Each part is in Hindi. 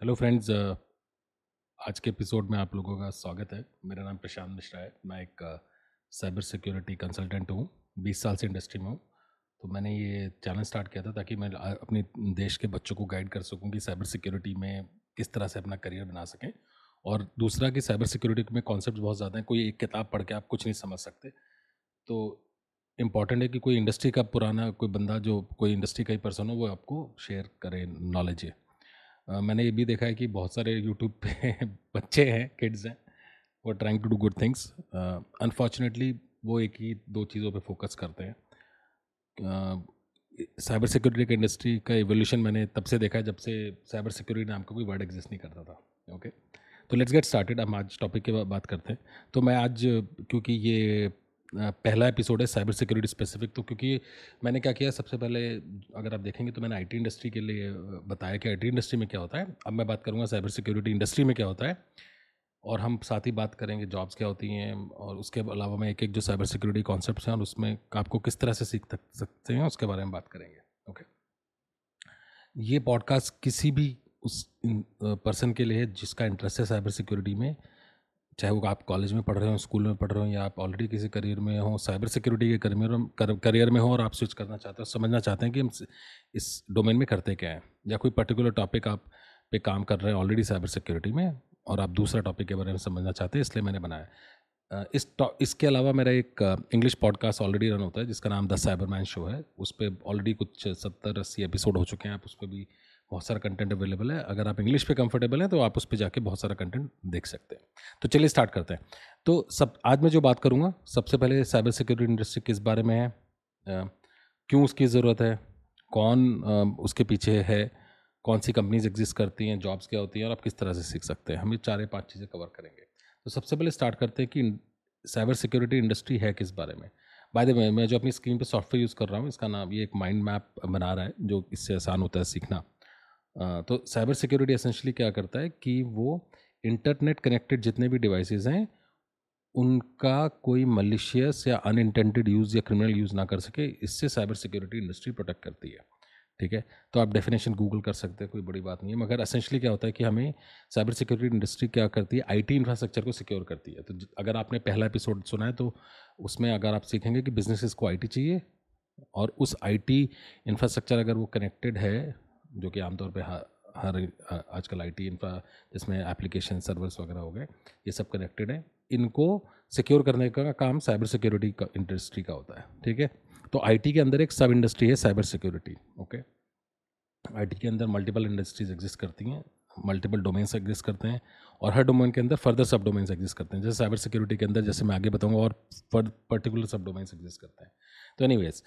हेलो फ्रेंड्स आज के एपिसोड में आप लोगों का स्वागत है। मेरा नाम प्रशांत मिश्रा है। मैं एक साइबर सिक्योरिटी कंसल्टेंट हूँ। बीस साल से इंडस्ट्री में हूँ। तो मैंने ये चैनल स्टार्ट किया था ताकि मैं अपने देश के बच्चों को गाइड कर सकूँ कि साइबर सिक्योरिटी में किस तरह से अपना करियर बना सकें। और दूसरा कि साइबर सिक्योरिटी में कॉन्सेप्ट बहुत ज़्यादा हैं। कोई एक किताब पढ़ के आप कुछ नहीं समझ सकते। तो इंपॉर्टेंट है कि कोई इंडस्ट्री का पुराना कोई बंदा जो कोई इंडस्ट्री का ही पर्सन हो, वो आपको शेयर करे, नॉलेज है मैंने ये भी देखा है कि बहुत सारे यूट्यूब पे बच्चे हैं किड्स हैं, वो trying to do good things unfortunately वो एक ही दो चीज़ों पे फोकस करते हैं। साइबर सिक्योरिटी का इंडस्ट्री का एवोल्यूशन मैंने तब से देखा है जब से साइबर सिक्योरिटी नाम का कोई वर्ड एग्जिस्ट नहीं करता था ओके okay? तो लेट्स गेट स्टार्टेड हम आज टॉपिक की बात करते हैं। तो मैं आज, क्योंकि ये पहला एपिसोड है साइबर सिक्योरिटी स्पेसिफिक तो क्योंकि मैंने क्या किया, सबसे पहले अगर आप देखेंगे तो मैंने आईटी इंडस्ट्री के लिए बताया कि आईटी इंडस्ट्री में क्या होता है। अब मैं बात करूँगा साइबर सिक्योरिटी इंडस्ट्री में क्या होता है और हम साथ ही बात करेंगे जॉब्स क्या होती हैं और उसके अलावा मैं एक एक जो साइबर सिक्योरिटी कॉन्सेप्ट हैं और उसमें आपको किस तरह से सीख सकते हैं उसके बारे में बात करेंगे। ओके। ये पॉडकास्ट किसी भी उस पर्सन के लिए जिसका इंटरेस्ट है साइबर सिक्योरिटी में चाहे वो आप कॉलेज में पढ़ रहे हो, स्कूल में पढ़ रहे हो, या आप ऑलरेडी किसी करियर में हो साइबर सिक्योरिटी के करियर करियर में हो और आप स्विच करना चाहते हो, समझना चाहते हैं कि हम इस डोमेन में करते क्या हैं? या कोई पर्टिकुलर टॉपिक आप पे काम कर रहे हैं ऑलरेडी साइबर सिक्योरिटी में और आप दूसरा टॉपिक के बारे में समझना चाहते हैं, इसलिए मैंने बनाया। इस इसके अलावा मेरा एक इंग्लिश पॉडकास्ट ऑलरेडी रन होता है, जिसका नाम द साइबरमैन शो है। उस पर ऑलरेडी कुछ सत्तर अस्सी एपिसोड हो चुके हैं, आप उस पर भी बहुत सारा कंटेंट अवेलेबल है। अगर आप इंग्लिश पे कंफर्टेबल हैं तो आप उस पर जाके बहुत सारा कंटेंट देख सकते हैं। तो चलिए स्टार्ट करते हैं। तो सब, आज मैं जो बात करूँगा, सबसे पहले साइबर सिक्योरिटी इंडस्ट्री किस बारे में है? क्यों उसकी ज़रूरत है? कौन उसके पीछे है? कौन सी कंपनीज़ एग्जिस्ट करती हैं? जॉब्स क्या होती हैं? और आप किस तरह से सीख सकते हैं? हम ये चार पाँच चीज़ें कवर करेंगे। तो सबसे पहले स्टार्ट करते हैं कि साइबर सिक्योरिटी इंडस्ट्री है किस बारे में? बाय द वे मैं जो अपनी स्क्रीन पे सॉफ्टवेयर यूज़ कर रहा हूँ, इसका नाम, ये एक माइंड मैप बना रहा है, जो इससे आसान होता है सीखना। तो साइबर सिक्योरिटी एसेंशली क्या करता है कि वो इंटरनेट कनेक्टेड जितने भी डिवाइसेस हैं, उनका कोई मलिशियस या अनइंटेंटेड यूज़ या क्रिमिनल यूज़ ना कर सके, इससे साइबर सिक्योरिटी इंडस्ट्री प्रोटेक्ट करती है। ठीक है? तो आप डेफिनेशन गूगल कर सकते हैं, कोई बड़ी बात नहीं है, मगर असेंशली क्या होता है कि हमें साइबर सिक्योरिटी इंडस्ट्री क्या करती है आईटी इंफ्रास्ट्रक्चर को सिक्योर करती है। तो अगर आपने पहला एपिसोड सुना है तो उसमें अगर आप सीखेंगे कि बिजनेसेस को आईटी चाहिए, और उस आईटी इंफ्रास्ट्रक्चर अगर वो कनेक्टेड है जो कि आमतौर पर हर आजकल आई टी इंफ्रा जिसमें एप्लीकेशन सर्वर्स वगैरह हो गए, ये सब कनेक्टेड है। इनको सिक्योर करने का काम साइबर सिक्योरिटी का इंडस्ट्री का होता है, ठीक है? तो आईटी के अंदर एक सब इंडस्ट्री है साइबर सिक्योरिटी ओके आईटी के अंदर मल्टीपल इंडस्ट्रीज़ एग्जिस्ट करती हैं मल्टीपल डोमेन्स एग्जिस्ट करते हैं और हर डोमेन के अंदर फर्दर सब डोमेन्स एग्जिस्ट करते हैं। जैसे साइबर सिक्योरिटी के अंदर, जैसे मैं आगे बताऊँगा और पर्टिकुलर सब डोमेन्स एग्जिस्ट करते हैं। तो एनीवेज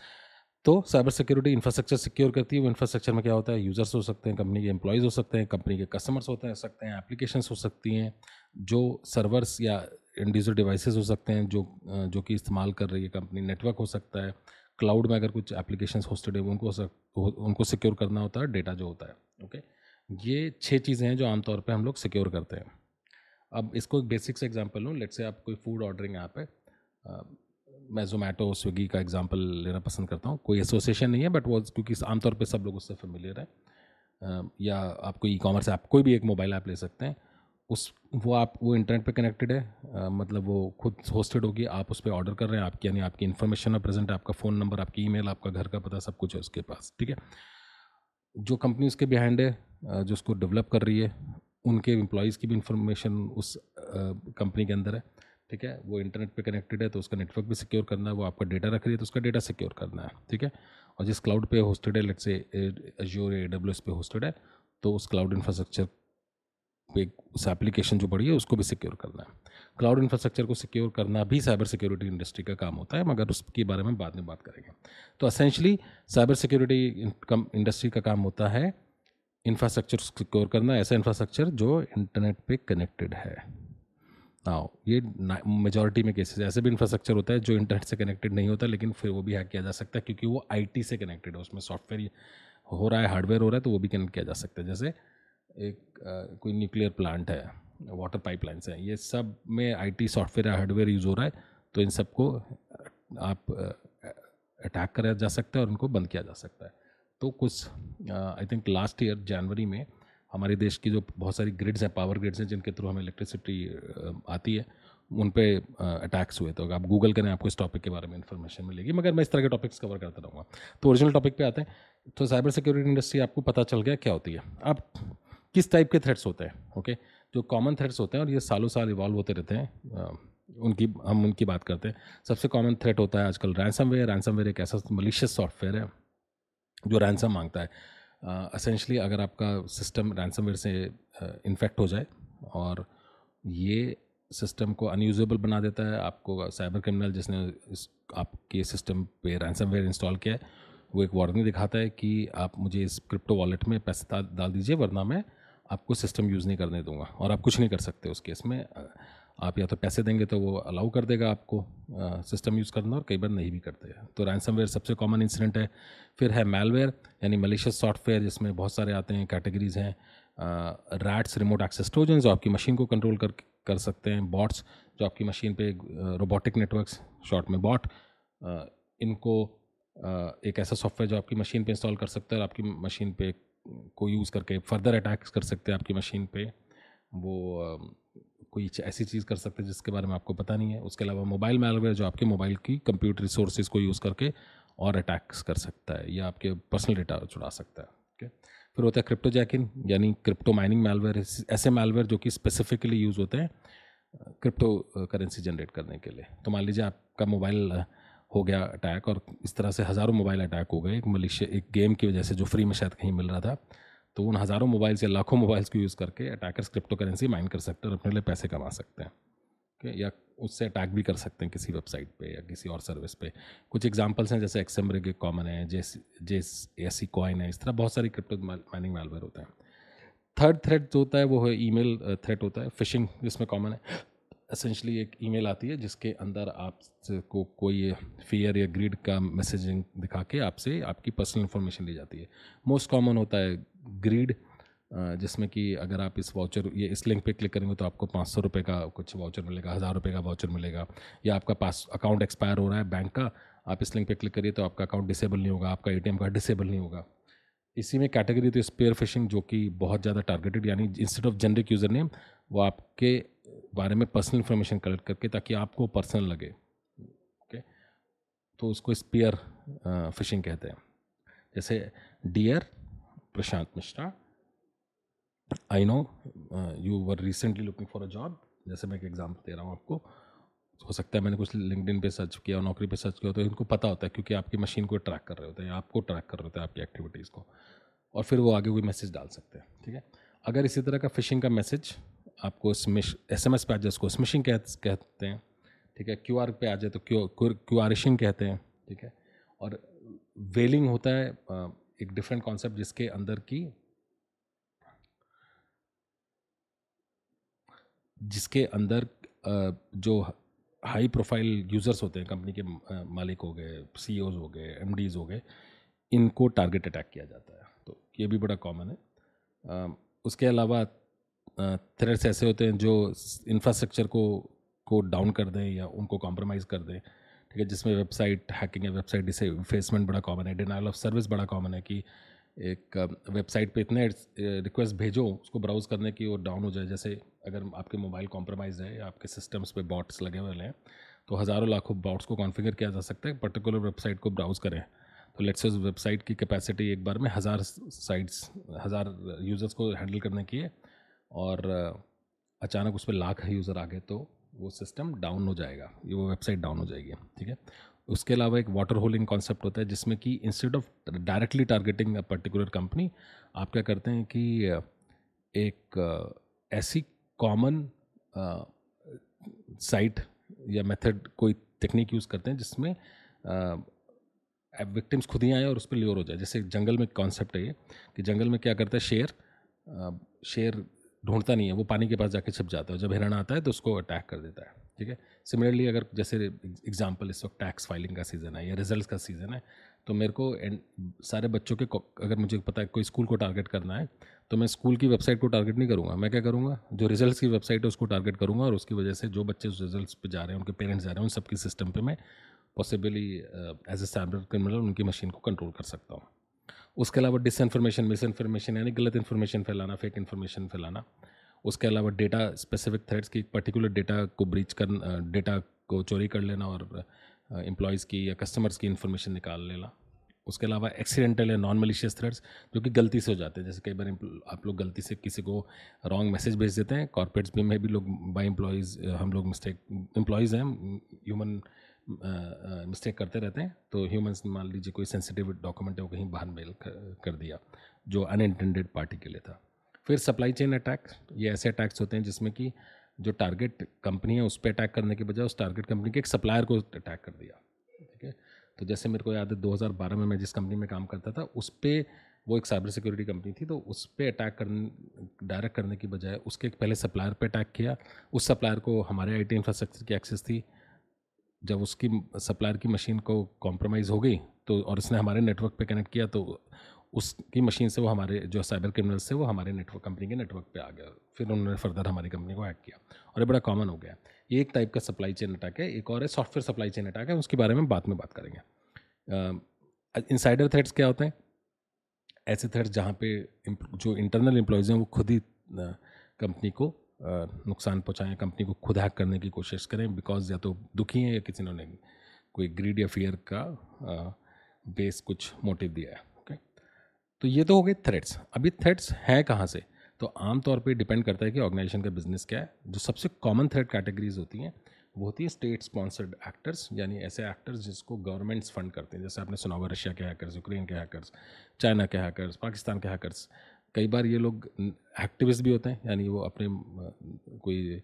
तो साइबर सिक्योरिटी इंफ्रास्ट्रक्चर सिक्योर करती है। वो इंफ्रास्ट्रक्चर में क्या होता है? यूज़र्स हो सकते हैं कंपनी के एम्प्लॉयज़ हो सकते हैं कंपनी के कस्टमर्स होते हैं सकते हैं एप्लीकेशंस हो सकती हैं, जो सर्वर्स या इंडिविजुअल डिवाइसेस हो सकते हैं, जो जो कि इस्तेमाल कर रही है कंपनी नेटवर्क हो सकता है। क्लाउड में अगर कुछ एप्लीकेशन होस्टेड है उनको उनको सिक्योर करना होता है डेटा जो होता है ओके ये छः चीज़ें हैं जो आमतौर पर हम लोग सिक्योर करते हैं। अब इसको एक बेसिक से एग्ज़ाम्पल लूँ। लेट से आप कोई फ़ूड ऑर्डरिंग ऐप है मैं जोमेटो स्विगी का एग्जांपल लेना पसंद करता हूँ। कोई एसोसिएशन नहीं है बट वो क्योंकि आमतौर पे सब लोग उससे फेमिलियर है। या आप कोई ई कॉमर्स ऐप कोई भी एक मोबाइल ऐप ले सकते हैं। उस, वो आप, वो इंटरनेट पे कनेक्टेड है। मतलब वो खुद होस्टेड होगी, आप उस पर ऑर्डर कर रहे हैं, आपकी, यानी आपकी इन्फॉर्मेशन में प्रेजेंट है आपका फ़ोन नंबर आपकी ईमेल आपका घर का पता, सब कुछ है उसके पास, ठीक है? जो कंपनी उसके बिहाइंड है जो उसको डेवलप कर रही है, उनके एम्प्लॉयज़ की भी इंफॉर्मेशन उस कंपनी के अंदर है। ठीक है? वो इंटरनेट पे कनेक्टेड है तो उसका नेटवर्क भी सिक्योर करना है, वो आपका डेटा रख रही है तो उसका डेटा सिक्योर करना है, ठीक है? और जिस क्लाउड पे होस्टेड है let's say Azure A W S पे होस्टेड है तो उस क्लाउड इंफ्रास्ट्रक्चर पे उस एप्लीकेशन जो बड़ी है, उसको भी सिक्योर करना है। क्लाउड इंफ्रास्ट्रक्चर को सिक्योर करना भी साइबर सिक्योरिटी इंडस्ट्री का काम होता है, मगर उसके बारे में बाद में बात करेंगे। तो असेंशली साइबर सिक्योरिटी इंडस्ट्री का काम होता है इंफ्रास्ट्रक्चर सिक्योर करना, ऐसा इंफ्रास्ट्रक्चर जो इंटरनेट पे कनेक्टेड है। हाँ ये मेजोरिटी में केसेस ऐसे भी इंफ्रास्ट्रक्चर होता है जो इंटरनेट से कनेक्टेड नहीं होता लेकिन फिर वो भी हैक किया जा सकता है क्योंकि वो आईटी से कनेक्टेड है। उसमें सॉफ्टवेयर हो रहा है हार्डवेयर हो रहा है तो वो भी कनेक्ट किया जा सकता है। जैसे एक आ, कोई न्यूक्लियर प्लांट है वाटर पाइपलाइंस है ये सब में आईटी सॉफ्टवेयर हार्डवेयर यूज़ हो रहा है तो इन सबको आप अटैक करा जा सकता है और उनको बंद किया जा सकता है। तो कुछ आई थिंक लास्ट ईयर जनवरी में हमारे देश की जो बहुत सारी ग्रिड्स हैं पावर ग्रिड्स हैं, जिनके थ्रू हमें इलेक्ट्रिसिटी आती है, उन पे अटैक्स हुए तो अगर आप गूगल करें, आपको इस टॉपिक के बारे में इन्फॉर्मेशन मिलेगी। मगर मैं इस तरह के टॉपिक्स कवर करता रहूँगा। तो ओरिजिनल टॉपिक पे आते हैं। तो साइबर सिक्योरिटी इंडस्ट्री आपको पता चल गया क्या होती है। आप किस टाइप के थ्रेट्स होते हैं ओके जो कॉमन थ्रेट्स होते हैं और ये सालों साल इवॉल्व होते रहते हैं उनकी, हम उनकी बात करते हैं। सबसे कॉमन थ्रेट होता है आजकल रैंसम वेयर रैनसम वेयर एक ऐसा मलिशियस सॉफ्टवेयर है, जो रैंसम माँगता है। असेंशली अगर आपका सिस्टम रैंसमवेयर से इन्फेक्ट हो जाए और ये सिस्टम को अनयूजेबल बना देता है, आपको साइबर क्रिमिनल जिसने इस, आपके सिस्टम पे रैंसमवेयर इंस्टॉल किया है, वो एक वार्निंग दिखाता है कि आप मुझे इस क्रिप्टो वॉलेट में पैसे डाल दीजिए, वरना मैं आपको सिस्टम यूज़ नहीं करने दूँगा और आप कुछ नहीं कर सकते उस केस में। आप या तो पैसे देंगे तो वो अलाउ कर देगा आपको सिस्टम यूज़ करना और कई बार नहीं भी करते हैं। तो रैंसमवेयर सबसे कॉमन इंसिडेंट है। फिर है मेलवेयर यानी मलिशियस सॉफ्टवेयर जिसमें बहुत सारे आते हैं कैटेगरीज हैं। रैट्स रिमोट एक्सेस ट्रोजन जो आपकी मशीन को कंट्रोल कर कर सकते हैं। बॉट्स जो आपकी मशीन पे रोबोटिक नेटवर्क्स शॉर्ट में बॉट इनको एक ऐसा सॉफ्टवेयर जो आपकी मशीन पे इंस्टॉल कर सकता है और आपकी मशीन पे को यूज़ करके फर्दर अटैक्स कर सकते हैं आपकी मशीन पे। वो कोई ऐसी चीज़ कर सकते हैं जिसके बारे में आपको पता नहीं है। उसके अलावा मोबाइल मेलवेयर जो आपके मोबाइल की कंप्यूटर रिसोर्सेज को यूज़ करके और अटैक्स कर सकता है या आपके पर्सनल डेटा छुड़ा सकता है, ओके? फिर होता है क्रिप्टो जैकिन, यानी क्रिप्टो माइनिंग मेलवेयर ऐसे मेलवेयर जो कि स्पेसिफिकली यूज़ होते हैं क्रिप्टो करेंसी जनरेट करने के लिए। तो मान लीजिए आपका मोबाइल हो गया अटैक और इस तरह से हज़ारों मोबाइल अटैक हो गए, एक मलिशिया, एक गेम की वजह से जो फ्री में शायद कहीं मिल रहा था तो उन हज़ारों मोबाइल्स या लाखों मोबाइल्स को यूज़ करके अटैकर्स क्रिप्टो करेंसी माइन कर सकते हैं और अपने लिए पैसे कमा सकते हैं। ओके या उससे अटैक भी कर सकते हैं किसी वेबसाइट पे या किसी और सर्विस पे। कुछ एग्जांपल्स हैं जैसे एक्सएमरिग कॉमन है जेस जेस एसी कॉइन है, इस तरह बहुत सारी क्रिप्टो माइनिंग मेलवेयर होते हैं। थर्ड थ्रेट जो होता है वो है ईमेल थ्रेट होता है फिशिंग जिसमें कॉमन है। असेंशली एक ईमेल आती है जिसके अंदर आपको कोई फियर या ग्रीड का मैसेजिंग दिखा के आपसे आपकी पर्सनल इन्फॉर्मेशन ली जाती है। मोस्ट कॉमन होता है ग्रीड जिसमें कि अगर आप इस वाउचर ये इस लिंक पे क्लिक करेंगे तो आपको पाँच सौ रुपये का कुछ वाउचर मिलेगा, हज़ार रुपये का वाउचर मिलेगा, या आपका पास अकाउंट एक्सपायर हो रहा है बैंक का, आप इस लिंक पे क्लिक करिए तो आपका अकाउंट डिसेबल नहीं होगा, आपका एटीएम कार्ड डिसेबल नहीं होगा। इसी में कैटेगरी तो स्पेयर फिशिंग जो कि बहुत ज़्यादा टारगेटेड यानी instead of generic user name वो आपके बारे में पर्सनल इन्फॉर्मेशन कलेक्ट करके ताकि आपको पर्सनल लगे ओके तो उसको स्पेयर फिशिंग कहते हैं। जैसे dear Prashant Mishra I know you were recently looking for a job जैसे मैं एक एग्ज़ाम्पल दे रहा हूँ आपको। हो सकता है मैंने कुछ लिंकडिन पे सर्च किया और नौकरी पे सर्च किया तो इनको पता होता है क्योंकि आपकी मशीन को ट्रैक कर रहे होते हैं, आपको ट्रैक कर रहे होते हैं आपकी एक्टिविटीज़ को। और फिर वो आगे कोई मैसेज डाल सकते हैं, ठीक है? अगर इसी तरह का फिशिंग का मैसेज आपको स्मिश एस एम एस पे आ जाए उसको स्मिशिंग कह, कहते हैं ठीक है? क्यू आर पे आ जाए तो क्यू क्यू आरिशिंग कहते हैं ठीक है? और वेलिंग होता है एक डिफरेंट कॉन्सेप्ट जिसके अंदर की जिसके अंदर जो हाई प्रोफ़ाइल यूज़र्स होते हैं कंपनी के मालिक हो गए सी e हो गए एम हो गए इनको टारगेट अटैक किया जाता है। तो ये भी बड़ा कॉमन है। उसके अलावा थ्रेड्स ऐसे होते हैं जो इंफ्रास्ट्रक्चर को को डाउन कर दें या उनको कॉम्प्रोमाइज़ कर दें। ठीक है, जिसमें वेबसाइट हैकिंग है वेबसाइट डिसफेसमेंट बड़ा कॉमन है डिनाइल ऑफ़ सर्विस बड़ा कॉमन है कि एक वेबसाइट पे इतने रिक्वेस्ट भेजो, उसको ब्राउज़ करने की वो डाउन हो जाए। जैसे अगर आपके मोबाइल कॉम्प्रोमाइज़ है या आपके सिस्टम्स पे बॉट्स लगे हुए हैं तो हज़ारों लाखों बॉट्स को कॉन्फ़िगर किया जा सकता है पर्टिकुलर वेबसाइट को ब्राउज़ करें। तो लेट्स उस वेबसाइट की कैपेसिटी एक बार में हज़ार साइट्स हज़ार यूज़र्स को हैंडल करने की है और अचानक उस पर लाख यूज़र आ गए तो वो सिस्टम डाउन हो जाएगा, ये वो वेबसाइट डाउन हो जाएगी, ठीक है? उसके अलावा एक वाटर होलिंग कॉन्सेप्ट होता है जिसमें कि instead of directly targeting a particular company आप क्या करते हैं कि, एक, ऐसी कॉमन साइट या मेथड कोई टेक्निक यूज़ करते हैं जिसमें विक्टिम्स खुद ही आए और उस पर ल्योर हो जाए। जैसे जंगल में कॉन्सेप्ट है ये, कि जंगल में क्या करता है शेर शेर ढूंढता नहीं है, वो पानी के पास जाके छिप जाता है जब हिरण आता है तो उसको अटैक कर देता है, ठीक है? सिमिलरली अगर जैसे एग्ज़ाम्पल इस वक्त टैक्स फाइलिंग का सीज़न है या रिज़ल्ट का सीज़न है तो मेरे को सारे बच्चों के अगर मुझे पता है कोई स्कूल को टारगेट करना है तो मैं स्कूल की वेबसाइट को टारगेट नहीं करूँगा। मैं क्या करूँगा? जो रिज़ल्ट की वेबसाइट है उसको टारगेट करूँगा और उसकी वजह से जो बच्चे उस रिज़ल्ट पर जा रहे हैं, उनके पेरेंट्स जा रहे हैं, उन सबकी सिस्टम पर मैं possibly as a cyber criminal उनकी मशीन को कंट्रोल कर सकता हूँ। उसके अलावा डिसइंफॉर्मेशन मिस इन्फॉर्मेशन यानी गलत इन्फॉर्मेशन फैलाना फेक इन्फॉर्मेशन फैलाना। उसके अलावा डेटा स्पेसिफिक थ्रेड्स की पर्टिकुलर डेटा को ब्रीच कर डेटा को चोरी कर लेना और एम्प्लॉयज़ की या कस्टमर्स की इन्फॉर्मेशन निकाल लेना। उसके अलावा एक्सीडेंटल या नॉन मलिशियस थ्रेड्स जो कि गलती से हो जाते हैं। जैसे कई बार आप लोग गलती से किसी को रॉन्ग मैसेज भेज देते हैं। कॉर्पोरेट्स में भी लोग बाई एम्प्लॉयज़ हम लोग मिस्टेक एम्प्लॉयज़ हैं ह्यूमन मिस्टेक करते रहते हैं तो ह्यूमन्स मान लीजिए कोई सेंसिटिव डॉक्यूमेंट है, वो कहीं बाहर मेल कर दिया, जो अनइंटेंडेड पार्टी के लिए था। फिर सप्लाई चेन अटैक ये ऐसे अटैक्स होते हैं जिसमें कि जो टारगेट कंपनी है, उस पर अटैक करने के बजाय उस टारगेट कंपनी के एक सप्लायर को अटैक कर दिया, ठीक है? तो जैसे मेरे को याद है 2012 में मैं जिस कंपनी में काम करता था, उस पर वो एक साइबर सिक्योरिटी कंपनी थी तो उस पर अटैक करने डायरेक्ट करने की बजाय उसके पहले सप्लायर पे अटैक किया। उस सप्लायर को हमारे आईटी इंफ्रास्ट्रक्चर की एक्सेस थी जब उसकी सप्लायर की मशीन को कॉम्प्रोमाइज़ हो गई तो और उसने हमारे नेटवर्क पे कनेक्ट किया तो उसकी मशीन से वो हमारे जो साइबर क्रिमिनल्स थे, वो हमारे नेटवर्क कंपनी के नेटवर्क पे आ गया। फिर उन्होंने फर्दर हमारी कंपनी को हैक किया और ये बड़ा कॉमन हो गया। ये एक टाइप का सप्लाई चेन अटैक है, एक और है सॉफ्टवेयर सप्लाई चेन अटैक है, उसके बारे में बाद में बात करेंगे। इनसाइडर थ्रेड्स क्या होते हैं? ऐसे थ्रेड्स जहाँ पे जो इंटरनल एम्प्लॉयज़ हैं, वो खुद ही कंपनी को नुकसान पहुँचाएँ कंपनी को खुद हैक करने की कोशिश करें बिकॉज़ या तो दुखी हैं या किसी ने कोई ग्रीड या फियर का बेस कुछ मोटिव दिया है ओके तो ये तो हो गए थ्रेड्स अभी थ्रेड्स हैं कहाँ से? तो आमतौर पे डिपेंड करता है कि ऑर्गेनाइजेशन का बिज़नेस क्या है। जो सबसे कॉमन थ्रेड कैटेगरीज होती हैं, वो होती है स्टेट स्पॉन्सर्ड एक्टर्स यानी ऐसे एक्टर्स जिसको गवर्नमेंट्स फंड करते हैं। जैसे आपने सुना होगा रशिया के हैकर्स यूक्रेन के हैकर्स चाइना के हैकर्स पाकिस्तान के हैकर्स कई बार ये लोग एक्टिविस्ट भी होते हैं यानी वो अपने कोई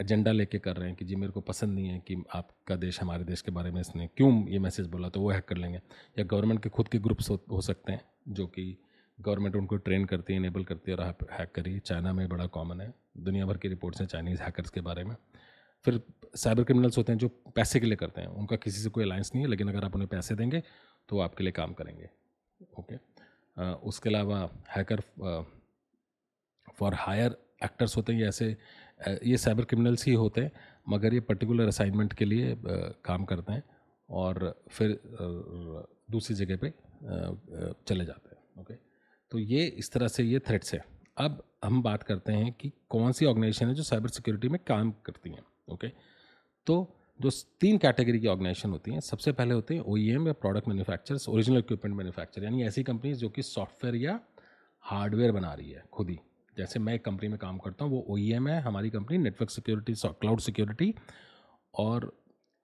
एजेंडा लेके कर रहे हैं कि जी मेरे को पसंद नहीं है कि आपका देश हमारे देश के बारे में इसने क्यों ये मैसेज बोला तो वो हैक कर लेंगे। या गवर्नमेंट के खुद के ग्रुप्स हो, हो सकते हैं जो कि गवर्नमेंट उनको ट्रेन करती है इनेबल करती है और हैक करी चाइना में बड़ा कॉमन है दुनिया भर की रिपोर्ट्स हैं चाइनीज़ हैकर्स के बारे में। फिर साइबर क्रिमिनल्स होते हैं जो पैसे के लिए करते हैं उनका किसी से कोई अलायंस नहीं है लेकिन अगर आप उन्हें पैसे देंगे तो वो आपके लिए काम करेंगे। ओके उसके अलावा हैकर फॉर हायर एक्टर्स होते हैं, ये ऐसे ये साइबर क्रिमिनल्स ही होते हैं, मगर ये पर्टिकुलर असाइनमेंट के लिए काम करते हैं और फिर दूसरी जगह पे चले जाते हैं ओके तो ये इस तरह से ये थ्रेट्स हैं। अब हम बात करते हैं कि कौन सी ऑर्गेनाइजेशन है जो साइबर सिक्योरिटी में काम करती हैं ओके तो जो तीन कैटेगरी की ऑर्गेनाइजेशन होती हैं। सबसे पहले होते हैं ओ e या product manufacturers original equipment manufacture यानी ऐसी कंपनीज़ जो कि सॉफ्टवेयर या हार्डवेयर बना रही है खुद ही। जैसे मैं एक कंपनी में काम करता हूँ वो ओ e है हमारी company network security cloud security और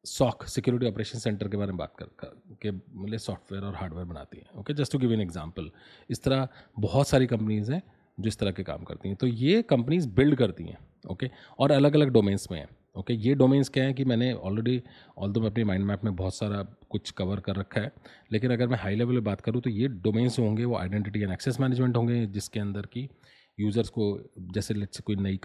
सॉक सिक्योरिटी ऑपरेशन सेंटर के बारे में बात कर, कर के मतलब सॉफ्टवेयर और हार्डवेयर बनाती हैं। Okay just to give an example इस तरह बहुत सारी कंपनीज़ हैं जो इस तरह के काम करती हैं। तो ये कंपनीज़ बिल्ड करती हैं ओके और अलग अलग डोमेन्स में हैं। ओके ये डोमेन्स क्या है कि मैंने ऑलरेडी ऑल दो मैं अपनी माइंड मैप में बहुत सारा कुछ कवर कर रखा है, लेकिन अगर मैं हाई लेवल में बात करूँ तो ये डोमेन्स होंगे वो आइडेंटिटी एंड एक्सेस मैनेजमेंट होंगे, जिसके अंदर की यूज़र्स को, जैसे लेट से कोई नई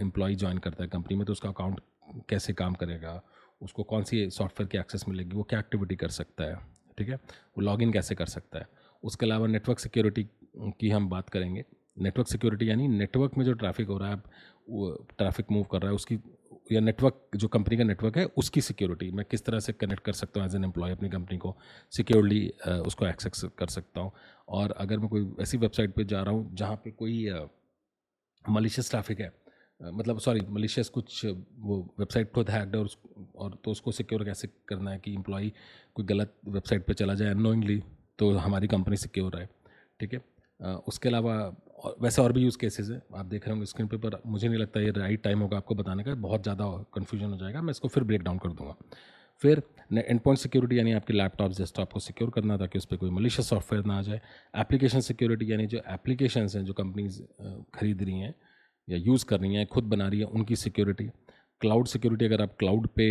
एम्प्लॉय ज्वाइन करता है कंपनी में तो उसका अकाउंट कैसे काम करेगा, उसको कौन सी सॉफ्टवेयर की एक्सेस मिलेगी, वो क्या एक्टिविटी कर सकता है, ठीक है? वो लॉगिन कैसे कर सकता है? उसके अलावा नेटवर्क सिक्योरिटी की हम बात करेंगे। नेटवर्क सिक्योरिटी यानी नेटवर्क में जो ट्रैफ़िक हो रहा है ट्रैफ़िक मूव कर रहा है, उसकी या नेटवर्क जो कंपनी का नेटवर्क है, उसकी सिक्योरिटी मैं किस तरह से कनेक्ट कर सकता हूँ एज एन एम्प्लॉय अपनी कंपनी को? सिक्योरली उसको एक्सेस कर सकता हूँ। और अगर मैं कोई ऐसी वेबसाइट पे जा रहा हूँ, जहाँ पे कोई मलिशियस ट्रैफ़िक है मतलब सॉरी मलिशियस कुछ वो वेबसाइट खुद हैक्ड और और तो उसको सिक्योर कैसे करना है कि एम्प्लॉय कोई गलत वेबसाइट पे चला जाए अनोइंगली तो हमारी कंपनी सिक्योर है ठीक है? उसके अलावा वैसे और भी यूज़ केसेस है। आप देख रहे होंगे स्क्रीन पे, पर मुझे नहीं लगता ये राइट टाइम होगा आपको बताने का। बहुत ज़्यादा कन्फ्यूज़न हो जाएगा। मैं इसको फिर ब्रेक डाउन कर दूँगा। फिर एंड पॉइंट सिक्योरिटी यानी आपके लैपटॉप डेस्कटॉप को सिक्योर करना, ताकि उस पर कोई मलिशियस सॉफ्टवेयर ना आ जाए। एप्लीकेशन सिक्योरिटी यानी जो एप्लीकेशंस हैं, जो कंपनीज़ खरीद रही हैं या यूज़ कर रही हैं, खुद बना रही है, उनकी सिक्योरिटी क्लाउड सिक्योरिटी अगर आप क्लाउड पे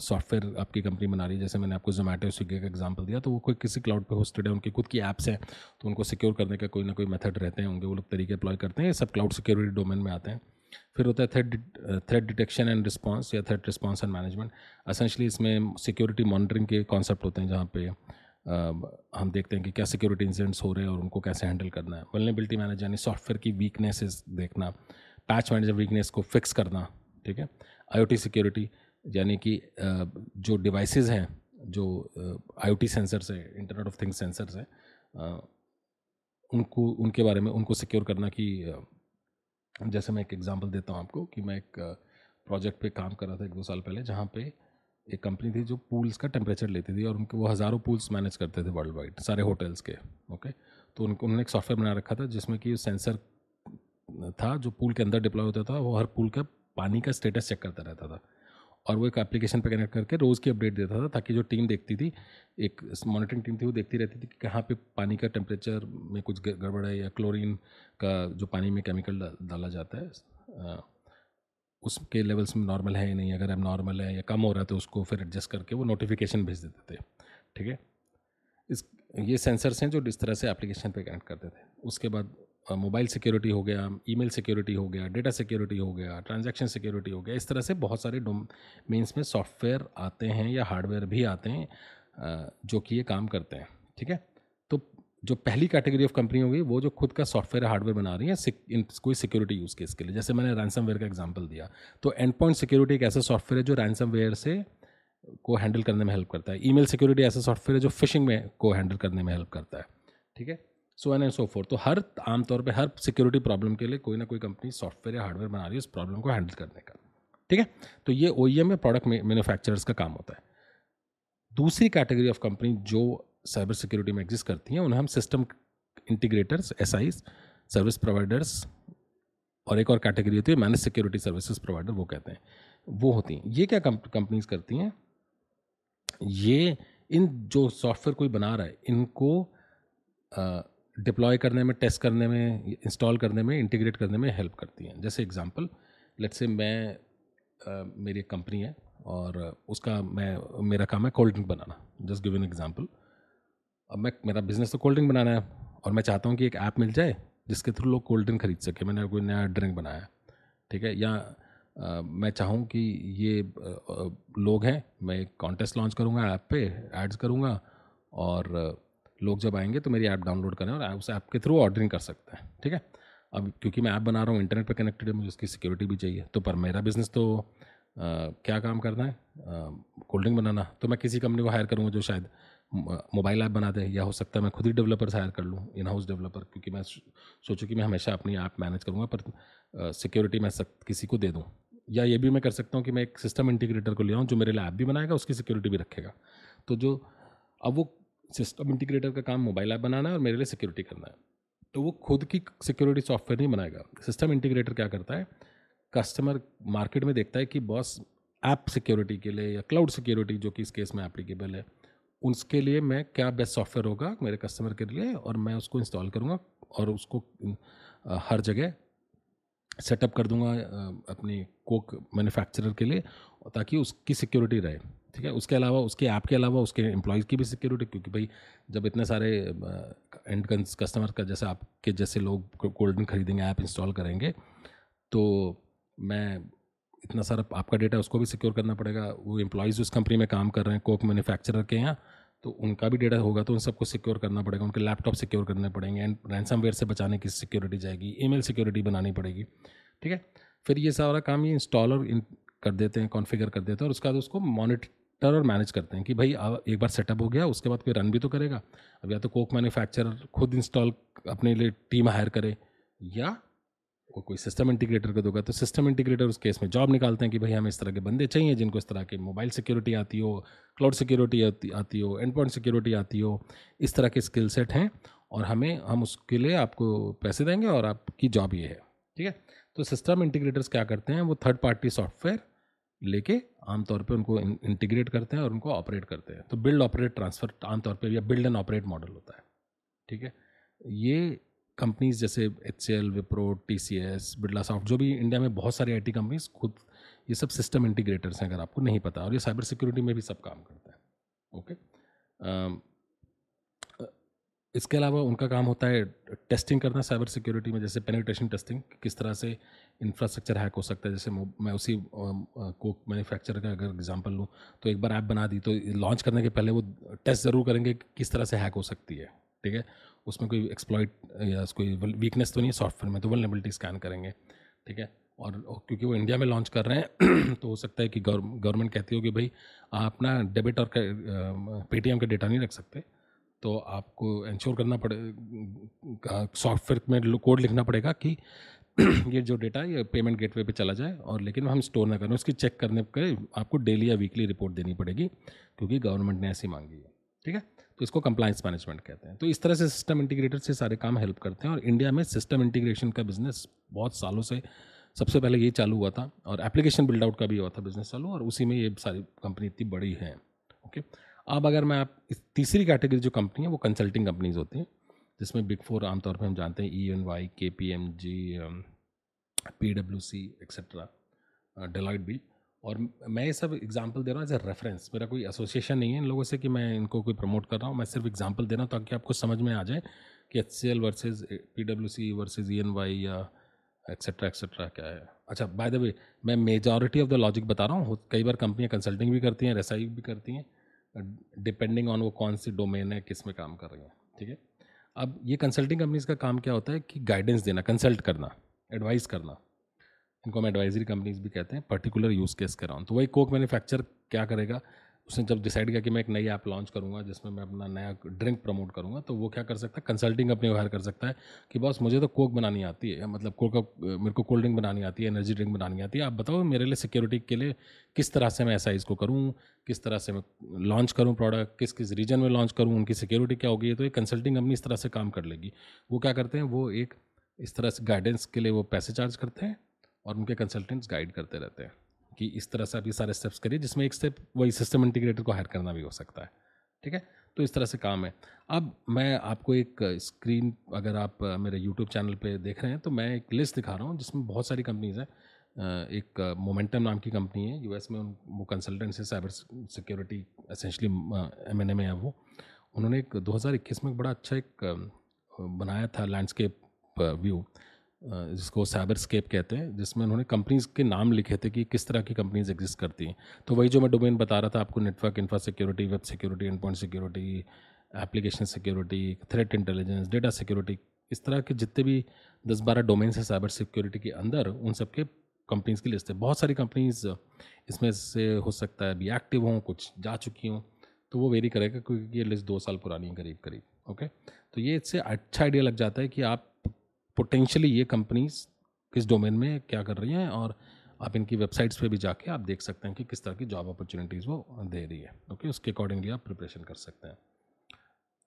सॉफ्टवेयर आपकी कंपनी बना रही है, जैसे मैंने आपको जोमेटो स्विगी का एग्जांपल दिया तो वो कोई किसी क्लाउड पे होस्टेड है, उनकी खुद की ऐप्स हैं तो उनको सिक्योर करने का कोई ना कोई मेथड रहते हैं, होंगे, वो लोग तरीके अप्लॉय करते हैं, ये सब क्लाउड सिक्योरिटी डोमेन में आते हैं। फिर होता है threat threat detection and response या threat response and management essentially इसमें सिक्योरिटी मॉनिटरिंग के कॉन्सेप्ट होते हैं, जहाँ पे हम देखते हैं कि क्या सिक्योरिटी इंसिडेंट्स हो रहे हैं और उनको कैसे हैंडल करना है। वलनेबिलिटी मैनेज यानी सॉफ्टवेयर की वीकनेसेस देखना पैच मैनेजर वीकनेस को फिक्स करना, ठीक है? आईओटी सिक्योरिटी यानी कि जो डिवाइसेस हैं, जो आईओटी सेंसर्स है इंटरनेट ऑफ़ थिंग्स सेंसर्स हैं उनको, उनके बारे में, उनको सिक्योर करना कि जैसे मैं एक एग्जांपल देता हूँ आपको कि मैं एक प्रोजेक्ट पे काम कर रहा था एक दो साल पहले जहाँ पे एक कंपनी थी जो पूल्स का टेम्परेचर लेती थी और उनके वो हज़ारों पूल्स मैनेज करते थे वर्ल्ड वाइड सारे होटल्स के ओके तो उनको, उन्होंने एक सॉफ्टवेयर बना रखा था जिसमें कि सेंसर था जो पूल के अंदर डिप्लॉय होता था, वो हर पूल का पानी का स्टेटस चेक करता रहता था। और वो एक एप्लीकेशन पे कनेक्ट करके रोज़ की अपडेट देता था, ताकि जो टीम देखती थी, एक मॉनिटरिंग टीम थी, वो देखती रहती थी कि कहाँ पे पानी का टेम्परेचर में कुछ गड़बड़ है या क्लोरीन का जो पानी में केमिकल डाला जाता है उसके लेवल्स में नॉर्मल है या नहीं, अगर अब नॉर्मल है या कम हो रहा है तो उसको फिर एडजस्ट करके वो नोटिफिकेशन भेज देते थे, ठीक है? इस, ये सेंसर्स हैं जो इस तरह से एप्लीकेशन पे कनेक्ट करते थे। उसके बाद मोबाइल सिक्योरिटी हो गया, ईमेल सिक्योरिटी हो गया, डेटा सिक्योरिटी हो गया, ट्रांजैक्शन सिक्योरिटी हो गया, इस तरह से बहुत सारे मीन्स में सॉफ्टवेयर आते हैं या हार्डवेयर भी आते हैं जो कि ये काम करते हैं, ठीक है? तो जो पहली कैटेगरी ऑफ़ कंपनी होगी, वो जो खुद का सॉफ्टवेयर हार्डवेयर बना रही है इन, कोई सिक्योरिटी यूज़ केस के लिए, जैसे मैंने रैंसम का एग्ज़ाम्पल दिया तो एंड पॉइंट सिक्योरिटी एक ऐसा सॉफ्टवेयर है जो रैंसम से को हैंडल करने में हेल्प करता है ईमेल सिक्योरिटी ऐसा सॉफ्टवेयर है जो फिशिंग में को हैंडल करने में हेल्प करता है, ठीक है? So on and so forth तो हर आमतौर पर हर सिक्योरिटी प्रॉब्लम के लिए कोई ना कोई कंपनी सॉफ्टवेयर या हार्डवेयर बना रही है उस प्रॉब्लम को हैंडल करने का। ठीक है? तो ये ओ में प्रोडक्ट मैन्युफैक्चरर्स का काम होता है। दूसरी कैटेगरी ऑफ़ कंपनी जो साइबर सिक्योरिटी में एग्जिस्ट करती हैं, उन्हें हम system integrators SI service providers और एक और कैटेगरी होती है मैनेज सिक्योरिटी सर्विसेज़ प्रोवाइडर वो कहते हैं। वो होती हैं। ये क्या कंपनीज़ करती हैं? ये इन जो सॉफ्टवेयर कोई बना रहा है, इनको डिप्लॉय करने में टेस्ट करने में इंस्टॉल करने में इंटीग्रेट करने में हेल्प करती हैं। जैसे एग्जांपल लेट्स से मैं आ, मेरी एक कंपनी है और उसका मैं मेरा काम है कोल्ड ड्रिंक बनाना। जस्ट गिव एन एग्जांपल अब मैं मेरा बिज़नेस तो कोल्ड ड्रिंक बनाना है और मैं चाहता हूँ कि एक ऐप मिल जाए जिसके थ्रू लोग कोल्ड ड्रिंक खरीद सके। मैंने कोई नया ड्रिंक बनाया ठीक है? या आ, मैं चाहूँ कि ये आ, लोग हैं मैं एक कॉन्टेस्ट लॉन्च करूँगा ऐप पे एड्स करूँगा और लोग जब आएँगे तो मेरी ऐप डाउनलोड करें और उस ऐप के थ्रू ऑर्डरिंग कर सकते हैं ठीक है? अब क्योंकि मैं ऐप बना रहा हूँ इंटरनेट पर कनेक्टेड है मुझे उसकी सिक्योरिटी भी चाहिए। तो पर मेरा बिज़नेस तो आ, क्या काम करना है? कोल्ड ड्रिंक बनाना। तो मैं किसी कंपनी को हायर करूँगा जो शायद मोबाइल ऐप बना दे या हो सकता है मैं खुद ही डेवलपर्स हायर कर लूँ इन हाउस डेवलपर क्योंकि मैं सोचूँ कि मैं हमेशा अपनी ऐप मैनेज करूँगा पर सिक्योरिटी मैं सक, किसी को दे दूँ। या ये भी मैं कर सकता हूँ कि मैं एक सिस्टम इंटीग्रेटर को ले आऊँ जो मेरे लिए ऐप भी बनाएगा उसकी सिक्योरिटी भी रखेगा। तो जो अब वो सिस्टम इंटीग्रेटर का काम मोबाइल ऐप बनाना है और मेरे लिए सिक्योरिटी करना है। तो वो खुद की सिक्योरिटी सॉफ्टवेयर नहीं बनाएगा। सिस्टम इंटीग्रेटर क्या करता है? कस्टमर मार्केट में देखता है कि बॉस ऐप सिक्योरिटी के लिए या क्लाउड सिक्योरिटी जो कि इस केस में एप्लीकेबल है, उसके लिए मैं क्या बेस्ट सॉफ्टवेयर होगा मेरे कस्टमर के लिए और मैं उसको इंस्टॉल करूँगा और उसको हर जगह सेटअप कर दूँगा अपनी कोक मैन्युफैक्चरर के लिए ताकि उसकी सिक्योरिटी रहे। ठीक है? उसके अलावा, उसके ऐप के अलावा, उसके एम्प्लॉयज़ की भी सिक्योरिटी क्योंकि भाई, जब इतने सारे एंड कस्टमर का, जैसे आपके जैसे लोग कोल्ड खरीदेंगे ऐप इंस्टॉल करेंगे तो मैं इतना सारा आपका डेटा उसको भी सिक्योर करना पड़ेगा। वो एम्प्लॉयज़ उस कंपनी में काम कर रहे हैं कोक मैन्युफैक्चरर के यहाँ तो उनका भी डेटा होगा तो उन सबको सिक्योर करना पड़ेगा। उनके लैपटॉप सिक्योर करने पड़ेंगे एंड रैंसम से बचाने की सिक्योरिटी जाएगी। ईमेल सिक्योरिटी बनानी पड़ेगी, ठीक है? फिर ये सारा काम ये इंस्टॉलर कर देते हैं कॉन्फ़िगर कर देते हैं और उसके बाद उसको मॉनिटर और मैनेज करते हैं कि भाई एक बार सेटअप हो गया, उसके बाद कोई रन भी तो करेगा। अब या तो कोक मैन्युफैक्चरर खुद इंस्टॉल अपने लिए टीम हायर करे, या वो कोई सिस्टम इंटीग्रेटर को दोगा तो सिस्टम इंटीग्रेटर उस केस में जॉब निकालते हैं कि भाई हमें इस तरह के बंदे चाहिए जिनको इस तरह के मोबाइल सिक्योरिटी आती हो क्लाउड सिक्योरिटी आती हो एंड पॉइंट सिक्योरिटी आती हो, इस तरह के स्किल सेट हैं और हमें, हम उसके लिए आपको पैसे देंगे और आपकी जॉब ये है। ठीक है? तो सिस्टम इंटीग्रेटर्स क्या करते हैं? वो थर्ड पार्टी सॉफ्टवेयर लेके आमतौर पे उनको इंटीग्रेट करते हैं और उनको ऑपरेट करते हैं। तो बिल्ड ऑपरेट ट्रांसफ़र आमतौर पे या बिल्ड एंड ऑपरेट मॉडल होता है। ठीक है? ये कंपनीज़ जैसे H C L Wipro T C S Birlasoft जो भी इंडिया में बहुत सारी आई टी कंपनीज़ खुद, ये सब सिस्टम इंटीग्रेटर्स हैं, अगर आपको नहीं पता। और ये साइबर सिक्योरिटी में भी सब काम करता है। ओके इसके अलावा उनका काम होता है टेस्टिंग करना साइबर सिक्योरिटी में, जैसे पेनिट्रेशन टेस्टिंग किस तरह से इंफ्रास्ट्रक्चर हैक हो सकता है। जैसे मैं उसी कोक मैन्युफैक्चर का अगर एग्जांपल लूँ तो एक बार ऐप बना दी तो लॉन्च करने के पहले वो टेस्ट ज़रूर करेंगे कि किस तरह से हैक हो सकती है, ठीक है? उसमें कोई एक्सप्लॉइट या कोई वीकनेस तो नहीं है सॉफ्टवेयर में तो वलनेबिलिटी स्कैन करेंगे, ठीक है? और क्योंकि वो इंडिया में लॉन्च कर रहे हैं तो हो सकता है कि गवर्नमेंट कहती हो कि भाई, आप ना डेबिट और पेटीएम का डेटा नहीं रख सकते तो आपको इंश्योर करना पड़े सॉफ्टवेयर में कोड लिखना पड़ेगा कि ये जो डेटा ये पेमेंट गेटवे पे चला जाए और लेकिन हम स्टोर ना करें, उसकी चेक करने के आपको डेली या वीकली रिपोर्ट देनी पड़ेगी क्योंकि गवर्नमेंट ने ऐसी मांगी है, ठीक है? तो इसको कंप्लाइंस मैनेजमेंट कहते हैं। तो इस तरह से सिस्टम इंटीग्रेटर से सारे काम हेल्प करते हैं और इंडिया में सिस्टम इंटीग्रेशन का बिज़नेस बहुत सालों से, सबसे पहले ये चालू हुआ था और एप्लीकेशन बिल्ड आउट का भी हुआ था बिज़नेस चालू और उसी में ये सारी कंपनी इतनी बड़ी है ओके अब अगर मैं आप इस तीसरी कैटेगरी जो कंपनी है, वो कंसल्टिंग कंपनीज़ होती हैं, जिसमें बिग फोर आमतौर पर हम जानते हैं E and Y K P M G P W C etcetera Deloitte भी। और मैं ये सब एग्जांपल दे रहा हूँ एज ए रेफरेंस मेरा कोई एसोसिएशन नहीं है इन लोगों से कि मैं इनको कोई प्रमोट कर रहा हूँ। मैं सिर्फ़ एग्जांपल दे रहा हूँ ताकि आपको समझ में आ जाए कि H C L versus P W C versus E and Y या एक्सेट्रा एक्सेट्रा क्या है। अच्छा बाय द वे मैं मेजॉरिटी ऑफ़ द लॉजिक बता रहा हूँ। कई बार कंपनियाँ कंसल्टिंग भी करती हैं रेसाई भी करती हैं। डिपेंडिंग ऑन वो कौन सी डोमेन है, किसमें काम कर रही हैं, ठीक है? अब ये कंसल्टिंग कंपनीज़ का काम क्या होता है कि गाइडेंस देना कंसल्ट करना एडवाइस करना। इनको हम एडवाइजरी कंपनीज़ भी कहते हैं पर्टिकुलर यूज़ केस के अराउंड तो वही कोक मैन्युफैक्चर क्या करेगा? उसने जब डिसाइड किया कि मैं एक नई ऐप लॉन्च करूँगा, जिसमें मैं अपना नया ड्रिंक प्रमोट करूँगा तो वो क्या कर सकता है? कंसल्टिंग अपने हायर कर सकता है कि बॉस मुझे तो कोक बनानी आती है मतलब कोक मेरे को कोल्ड ड्रिंक बनानी आती है एनर्जी ड्रिंक बनानी आती है। आप बताओ मेरे लिए सिक्योरिटी के लिए किस तरह से मैं ऐसा इसको करूँ, किस तरह से मैं लॉन्च करूँ प्रोडक्ट किस किस रीजन में लॉन्च करूँ, उनकी सिक्योरिटी क्या होगी तो एक कंसल्टिंग कंपनी इस तरह से काम कर लेगी। वो क्या करते हैं? वो एक इस तरह से गाइडेंस के लिए वो पैसे चार्ज करते हैं और उनके कंसल्टेंट्स गाइड करते रहते हैं। कि इस तरह से आप ये सारे स्टेप्स करिए, जिसमें एक स्टेप वही सिस्टम इंटीग्रेटर को हायर करना भी हो सकता है, ठीक है? तो इस तरह से काम है। अब मैं आपको एक स्क्रीन अगर आप मेरे यूट्यूब चैनल पे देख रहे हैं तो मैं एक लिस्ट दिखा रहा हूँ, जिसमें बहुत सारी कंपनीज़ हैं। एक मोमेंटम नाम की कंपनी है यूएस में उन, वो कंसल्टेंट है cyber security essentially M and A में है वो। उन्होंने एक 2021 में बड़ा अच्छा एक बनाया था लैंडस्केप व्यू जिसको साइबर स्केप कहते हैं, जिसमें उन्होंने कंपनीज़ के नाम लिखे थे कि किस तरह की कंपनीज़ एग्जिस्ट करती हैं। तो वही जो मैं डोमेन बता रहा था, आपको network infra security web security endpoint security application security threat intelligence data security इस तरह के जितने भी दस बारह डोमेन्स हैं साइबर सिक्योरिटी के अंदर, उन सबके कंपनीज़ की लिस्ट है। बहुत सारी कंपनीज़ इसमें से हो सकता है अभी एक्टिव हों, कुछ जा चुकी हों तो वो वेरी करेगा, क्योंकि ये लिस्ट दो साल पुरानी है करीब करीब ओके तो ये इससे अच्छा आइडिया लग जाता है कि आप पोटेंशियली ये कंपनीज़ किस डोमेन में क्या कर रही हैं और आप इनकी वेबसाइट्स पे भी जाके आप देख सकते हैं कि किस तरह की जॉब अपॉर्चुनिटीज़ वो दे रही है। ओके उसके अकॉर्डिंगली आप प्रिपरेशन कर सकते हैं।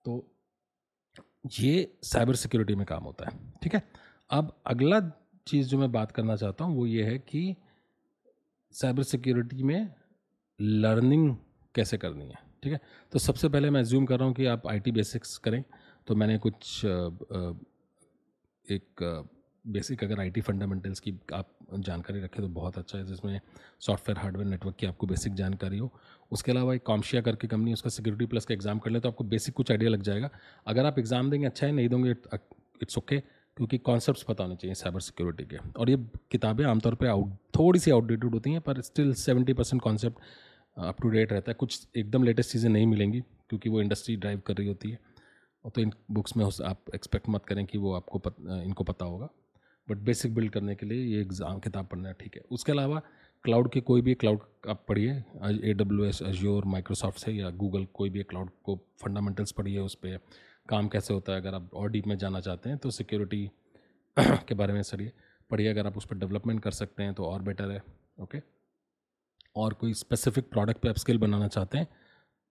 तो ये साइबर सिक्योरिटी में काम होता है। ठीक है? अब अगला चीज़ जो मैं बात करना चाहता हूँ वो ये है कि साइबर सिक्योरिटी में लर्निंग कैसे करनी है? ठीक है? तो सबसे पहले मैं ज्यूम कर रहा हूँ कि आप आईटी बेसिक्स करें। तो मैंने कुछ एक बेसिक अगर आईटी फंडामेंटल्स की आप जानकारी रखें तो बहुत अच्छा है, जिसमें सॉफ्टवेयर हार्डवेयर नेटवर्क की आपको बेसिक जानकारी हो। उसके अलावा एक कॉम्शिया करके कंपनी उसका सिक्योरिटी प्लस का एग्ज़ाम कर ले तो आपको बेसिक कुछ आइडिया लग जाएगा। अगर आप एग्ज़ाम देंगे अच्छा है, नहीं दोगे इट्स ओके क्योंकि कॉन्सेप्ट पता होने चाहिए साइबर सिक्योरिटी के। और ये किताबें आमतौर पर आउट थोड़ी सी आउटडेटेड होती हैं, पर still seventy percent concept up to date रहता है। कुछ एकदम लेटेस्ट चीज़ें नहीं मिलेंगी, क्योंकि वो इंडस्ट्री ड्राइव कर रही होती है। और तो इन बुक्स में आप एक्सपेक्ट मत करें कि वो आपको पत, इनको पता होगा। बट बेसिक बिल्ड करने के लिए ये एग्ज़ाम किताब पढ़ना ठीक है। उसके अलावा क्लाउड के कोई भी क्लाउड आप पढ़िए A W S Azure Microsoft से या गूगल कोई भी क्लाउड को फंडामेंटल्स पढ़िए उस पर काम कैसे होता है? अगर आप और डीप में जाना चाहते हैं तो सिक्योरिटी के बारे में सरिए पढ़िए। अगर आप उस पर डेवलपमेंट कर सकते हैं तो और बेटर है ओके और कोई स्पेसिफिक प्रोडक्ट पे आप स्किल बनाना चाहते हैं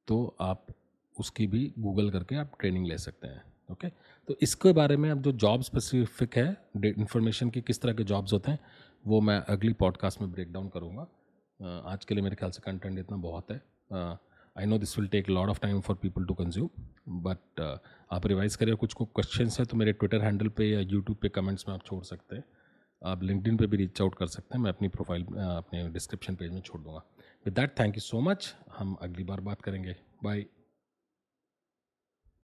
तो आप उसकी भी गूगल करके आप ट्रेनिंग ले सकते हैं ओके तो इसके बारे में अब जो जॉब स्पेसिफिक है इन्फॉर्मेशन की किस तरह के जॉब्स होते हैं, वो मैं अगली पॉडकास्ट में ब्रेक डाउन करूँगा। आज के लिए मेरे ख्याल से कंटेंट इतना बहुत है। I know this will take lot of time for people to consume but आप रिवाइज करें कुछ कुछ क्वेश्चन है तो मेरे ट्विटर हैंडल पे या यूट्यूब पे कमेंट्स में आप छोड़ सकते हैं। आप लिंकडिन पे भी रीच आउट कर सकते हैं, मैं अपनी प्रोफ़ाइल अपने डिस्क्रिप्शन पेज में छोड़ दूँगा। With that thank you so much हम अगली बार बात करेंगे। बाय